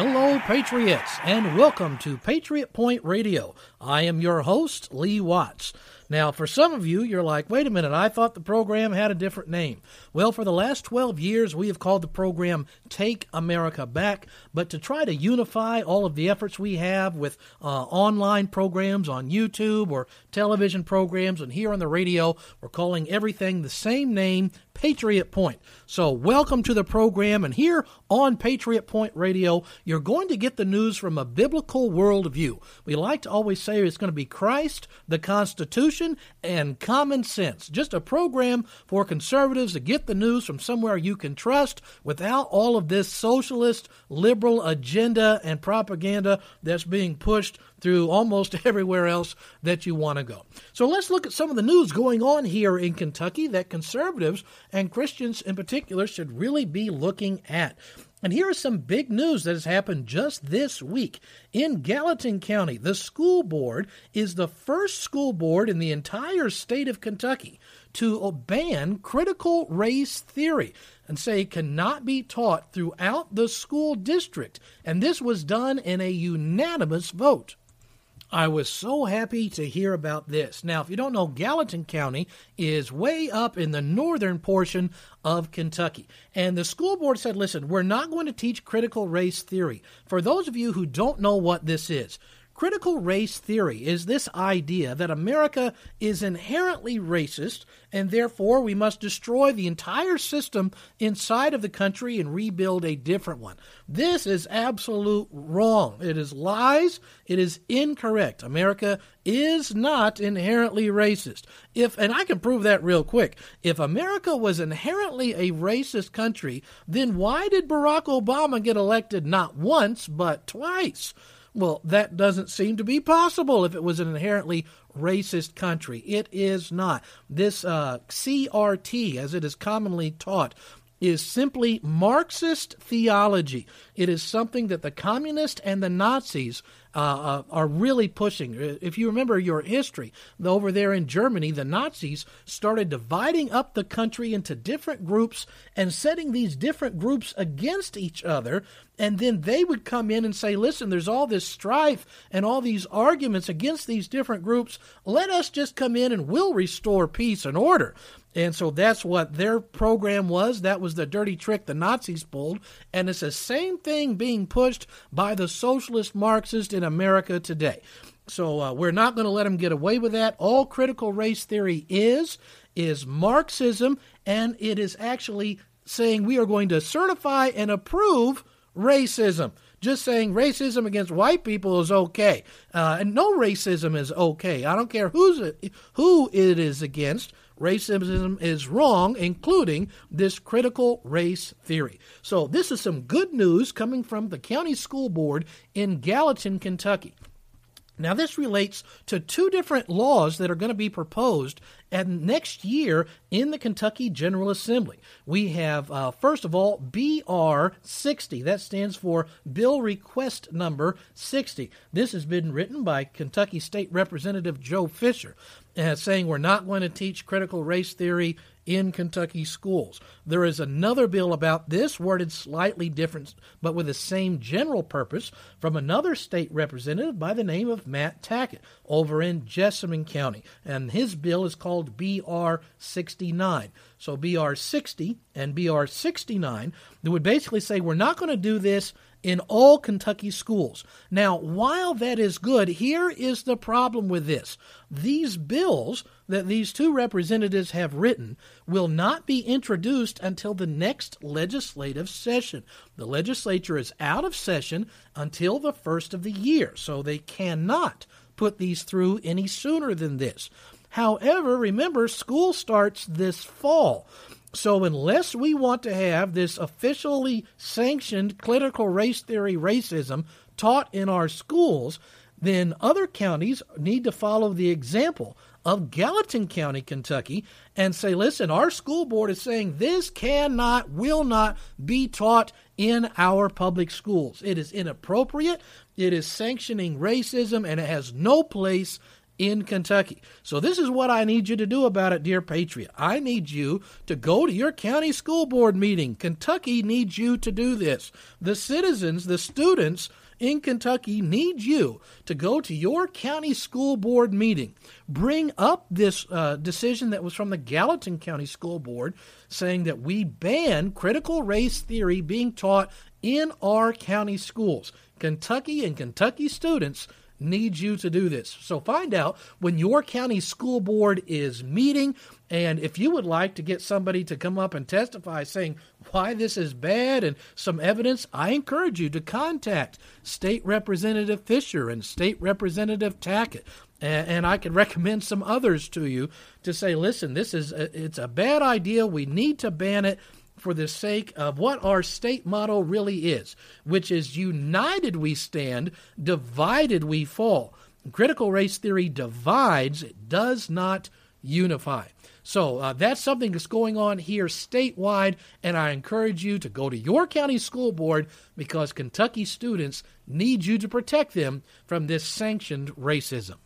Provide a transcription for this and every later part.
Hello, Patriots, and welcome to Patriot Point Radio. I am your host, Lee Watts. Now, for some of you, you're like, wait a minute, I thought the program had a different name. Well, for the last 12 years, we have called the program Take America Back, but to try to unify all of the efforts we have with uh, online programs on YouTube or television programs and here on the radio, we're calling everything the same name, Patriot Point. So, welcome to the program. And here on Patriot Point Radio, you're going to get the news from a biblical worldview. We like to always say it's going to be Christ, the Constitution, and common sense. Just a program for conservatives to get the news from somewhere you can trust without all of this socialist, liberal agenda and propaganda that's being pushed through almost everywhere else that you want to go. So let's look at some of the news going on here in Kentucky that conservatives and Christians in particular should really be looking at. And here is some big news that has happened just this week. In Gallatin County, the school board is the first school board in the entire state of Kentucky to ban critical race theory and say it cannot be taught throughout the school district. And this was done in a unanimous vote. I was so happy to hear about this. Now, if you don't know, Gallatin County is way up in the northern portion of Kentucky. And the school board said, listen, we're not going to teach critical race theory. For those of you who don't know what this is, Critical race theory is this idea that America is inherently racist and therefore we must destroy the entire system inside of the country and rebuild a different one. This is absolute wrong. It is lies. It is incorrect. America is not inherently racist. If and I can prove that real quick. If America was inherently a racist country, then why did Barack Obama get elected not once but twice? Well, that doesn't seem to be possible if it was an inherently racist country. It is not. This uh, CRT, as it is commonly taught, is simply Marxist theology. It is something that the communists and the Nazis uh, uh, are really pushing. If you remember your history, over there in Germany, the Nazis started dividing up the country into different groups and setting these different groups against each other. And then they would come in and say, listen, there's all this strife and all these arguments against these different groups. Let us just come in and we'll restore peace and order. And so that's what their program was. That was the dirty trick the Nazis pulled. And it's the same thing being pushed by the socialist Marxist in America today. So uh, we're not going to let them get away with that. All critical race theory is is Marxism, and it is actually saying we are going to certify and approve racism. Just saying racism against white people is okay, uh, and no racism is okay. I don't care who's it, who it is against. Racism is wrong, including this critical race theory. So, this is some good news coming from the county school board in Gallatin, Kentucky. Now, this relates to two different laws that are going to be proposed and next year in the Kentucky General Assembly. We have, uh, first of all, BR 60. That stands for Bill Request Number 60. This has been written by Kentucky State Representative Joe Fischer, uh, saying we're not going to teach critical race theory in Kentucky schools. There is another bill about this, worded slightly different, but with the same general purpose, from another state representative by the name of Matt Tackett over in Jessamine County. And his bill is called BR 69. So BR 60 and BR 69 that would basically say we're not going to do this in all Kentucky schools. Now, while that is good, here is the problem with this. These bills that these two representatives have written will not be introduced until the next legislative session. The legislature is out of session until the first of the year, so they cannot put these through any sooner than this. However, remember, school starts this fall. So, unless we want to have this officially sanctioned critical race theory racism taught in our schools, then other counties need to follow the example of Gallatin County, Kentucky, and say, listen, our school board is saying this cannot, will not be taught in our public schools. It is inappropriate, it is sanctioning racism, and it has no place in Kentucky. So, this is what I need you to do about it, dear Patriot. I need you to go to your county school board meeting. Kentucky needs you to do this. The citizens, the students, in Kentucky need you to go to your county school board meeting, bring up this uh, decision that was from the Gallatin County School Board saying that we ban critical race theory being taught in our county schools. Kentucky and Kentucky students need you to do this. So find out when your county school board is meeting. And if you would like to get somebody to come up and testify saying why this is bad and some evidence, I encourage you to contact State Representative Fischer and State Representative Tackett. And, I could recommend some others to you to say, listen, this is a, it's a bad idea. We need to ban it for the sake of what our state motto really is, which is united we stand, divided we fall. Critical race theory divides, it does not unify. So uh, that's something that's going on here statewide, and I encourage you to go to your county school board because Kentucky students need you to protect them from this sanctioned racism.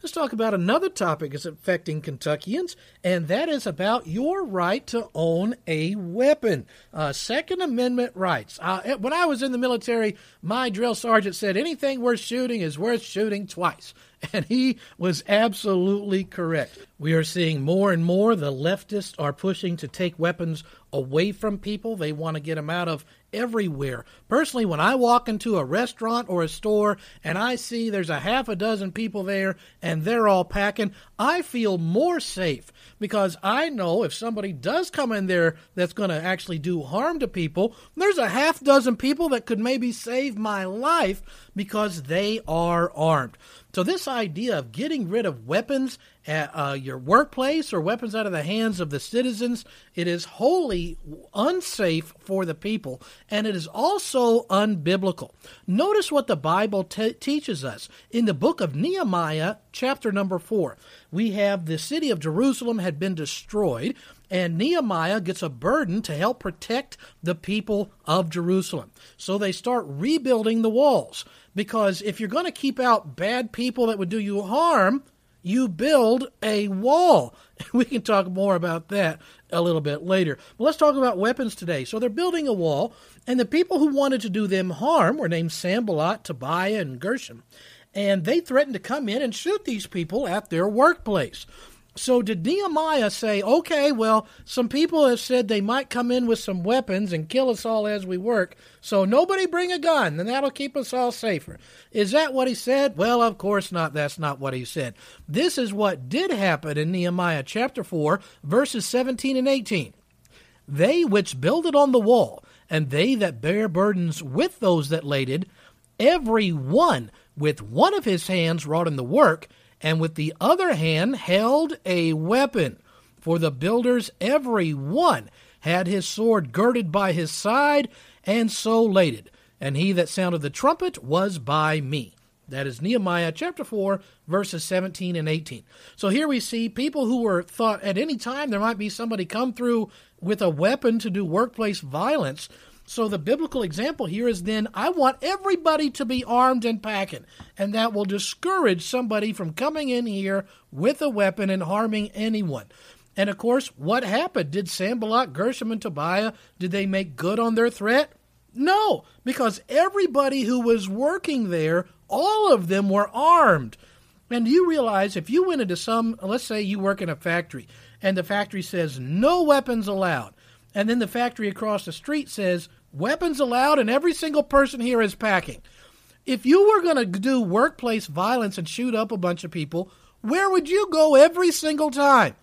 Let's talk about another topic that's affecting Kentuckians, and that is about your right to own a weapon. Uh, Second Amendment rights. Uh, when I was in the military, my drill sergeant said anything worth shooting is worth shooting twice. And he was absolutely correct. We are seeing more and more the leftists are pushing to take weapons away from people. They want to get them out of everywhere. Personally, when I walk into a restaurant or a store and I see there's a half a dozen people there and they're all packing, I feel more safe because I know if somebody does come in there that's going to actually do harm to people, there's a half dozen people that could maybe save my life because they are armed. So, this idea of getting rid of weapons at uh, your workplace or weapons out of the hands of the citizens, it is wholly unsafe for the people, and it is also unbiblical. Notice what the Bible te- teaches us. In the book of Nehemiah, chapter number 4, we have the city of Jerusalem had been destroyed, and Nehemiah gets a burden to help protect the people of Jerusalem. So they start rebuilding the walls. Because if you're going to keep out bad people that would do you harm, you build a wall. We can talk more about that a little bit later. But let's talk about weapons today. So they're building a wall, and the people who wanted to do them harm were named Sanballat, Tobiah, and Gershom. And they threatened to come in and shoot these people at their workplace. So did Nehemiah say, okay, well, some people have said they might come in with some weapons and kill us all as we work, so nobody bring a gun, and that'll keep us all safer. Is that what he said? Well, of course not. That's not what he said. This is what did happen in Nehemiah chapter 4, verses 17 and 18. They which builded on the wall, and they that bear burdens with those that laded, every one with one of his hands wrought in the work, and with the other hand held a weapon. For the builders, every one, had his sword girded by his side, and so laid it. And he that sounded the trumpet was by me. That is Nehemiah chapter 4, verses 17 and 18. So here we see people who were thought at any time there might be somebody come through with a weapon to do workplace violence. So the biblical example here is then I want everybody to be armed and packing, and that will discourage somebody from coming in here with a weapon and harming anyone. And of course, what happened? Did Sanballat, Gershom, and Tobiah did they make good on their threat? No, because everybody who was working there, all of them were armed. And you realize if you went into some, let's say you work in a factory, and the factory says no weapons allowed, and then the factory across the street says weapons allowed, and every single person here is packing. If you were going to do workplace violence and shoot up a bunch of people, where would you go every single time?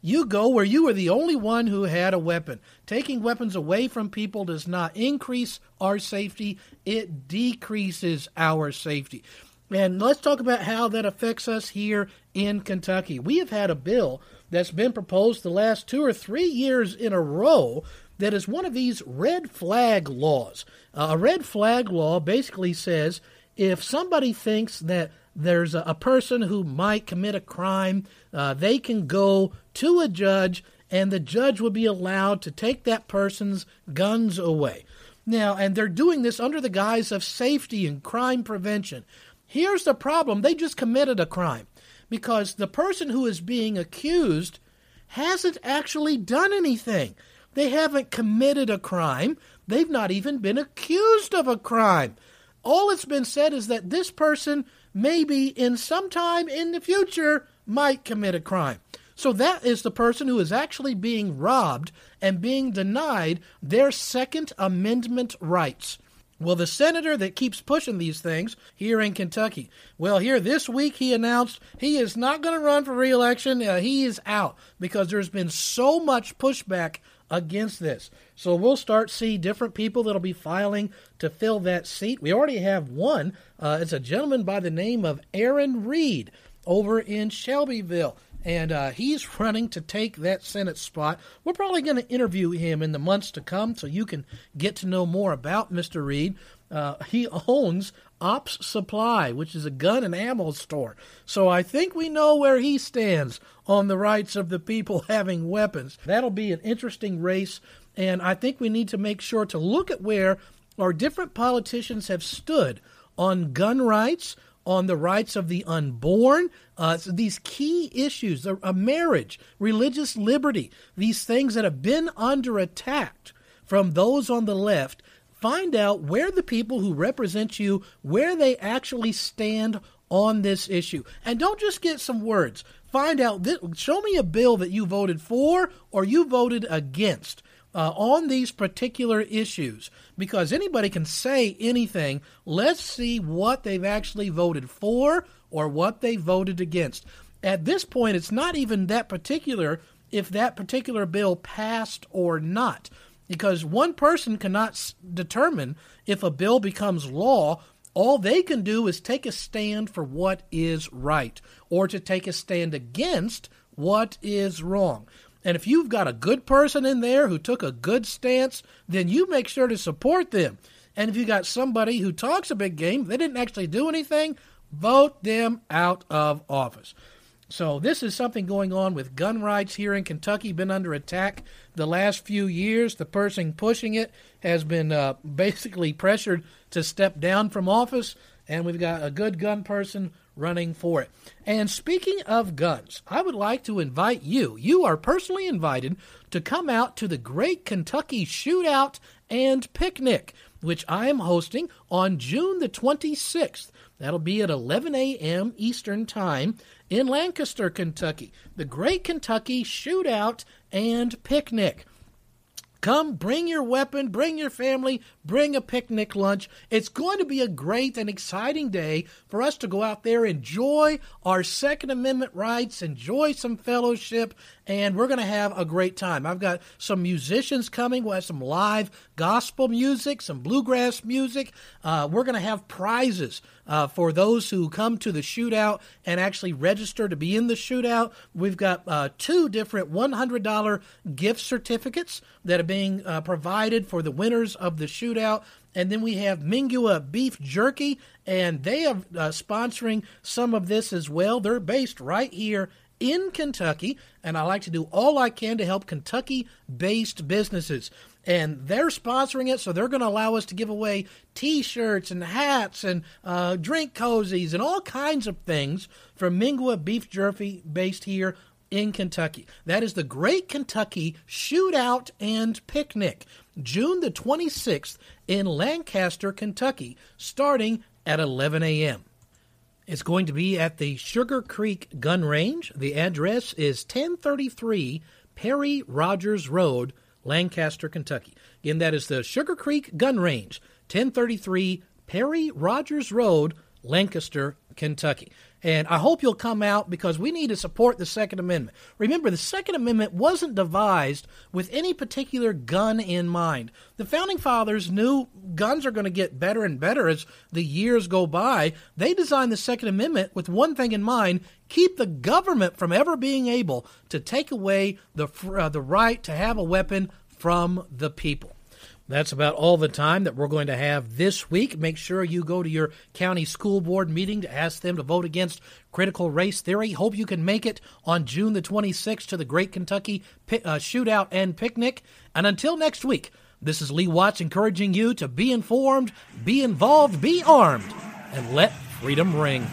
You go where you are the only one who had a weapon. Taking weapons away from people does not increase our safety, it decreases our safety. And let's talk about how that affects us here in Kentucky. We have had a bill that's been proposed the last two or three years in a row that is one of these red flag laws. Uh, a red flag law basically says if somebody thinks that there's a, a person who might commit a crime, uh, they can go to a judge and the judge will be allowed to take that person's guns away. Now, and they're doing this under the guise of safety and crime prevention. Here's the problem they just committed a crime. because the person who is being accused hasn't actually done anything. They haven't committed a crime. They've not even been accused of a crime. All that's been said is that this person maybe in some time in the future might commit a crime. So that is the person who is actually being robbed and being denied their Second Amendment rights. Well, the senator that keeps pushing these things here in Kentucky, well, here this week he announced he is not going to run for reelection. Uh, he is out because there's been so much pushback against this. So we'll start see different people that'll be filing to fill that seat. We already have one. Uh, it's a gentleman by the name of Aaron Reed over in Shelbyville and uh, he's running to take that Senate spot. We're probably going to interview him in the months to come so you can get to know more about Mr. Reed. Uh, he owns Ops Supply, which is a gun and ammo store. So I think we know where he stands on the rights of the people having weapons. That'll be an interesting race, and I think we need to make sure to look at where our different politicians have stood on gun rights, on the rights of the unborn, uh, these key issues, a, a marriage, religious liberty, these things that have been under attack from those on the left. Find out where the people who represent you, where they actually stand on this issue. And don't just get some words. Find out, this, show me a bill that you voted for or you voted against uh, on these particular issues because anybody can say anything. Let's see what they've actually voted for or what they voted against. At this point, it's not even that particular if that particular bill passed or not, because one person cannot determine if a bill becomes law. All they can do is take a stand for what is right or to take a stand against what is wrong. And if you've got a good person in there who took a good stance, then you make sure to support them. And if you got somebody who talks a big game, they didn't actually do anything, vote them out of office. So this is something going on with gun rights here in Kentucky. Been under attack the last few years. The person pushing it has been uh, basically pressured to step down from office, and we've got a good gun person running for it. And speaking of guns, I would like to invite you, you are personally invited to come out to the Great Kentucky Shootout and Picnic, which I am hosting on June the 26th. That'll be at 11 a.m. Eastern Time in Lancaster, Kentucky. The Great Kentucky Shootout and Picnic. Come, bring your weapon, bring your family, bring a picnic lunch. It's going to be a great and exciting day for us to go out there, enjoy our Second Amendment rights, enjoy some fellowship, and we're going to have a great time. I've got some musicians coming. We'll have some live gospel music, some bluegrass music. Uh, we're going to have prizes uh, for those who come to the shootout and actually register to be in the shootout. We've got uh, two different $100 gift certificates that are being uh, provided for the winners of the shootout. And then we have Mingua Beef Jerky, and they are uh, sponsoring some of this as well. They're based right here in Kentucky, and I like to do all I can to help Kentucky based businesses and they're sponsoring it, so they're going to allow us to give away T-shirts and hats and uh, drink cozies and all kinds of things from Mingua Beef Jerky, based here in Kentucky. That is the Great Kentucky Shootout and Picnic, June the 26th in Lancaster, Kentucky, starting at 11 a.m. It's going to be at the Sugar Creek Gun Range. The address is 1033 Perry Rogers Road, Lancaster, Kentucky. Again, that is the Sugar Creek Gun Range, 1033 Perry Rogers Road, Lancaster, Kentucky. And I hope you'll come out because we need to support the Second Amendment. Remember, the Second Amendment wasn't devised with any particular gun in mind. The Founding Fathers knew guns are going to get better and better as the years go by. They designed the Second Amendment with one thing in mind keep the government from ever being able to take away the, uh, the right to have a weapon from the people. That's about all the time that we're going to have this week. Make sure you go to your county school board meeting to ask them to vote against critical race theory. Hope you can make it on June the 26th to the Great Kentucky uh, Shootout and Picnic. And until next week, this is Lee Watts encouraging you to be informed, be involved, be armed, and let freedom ring.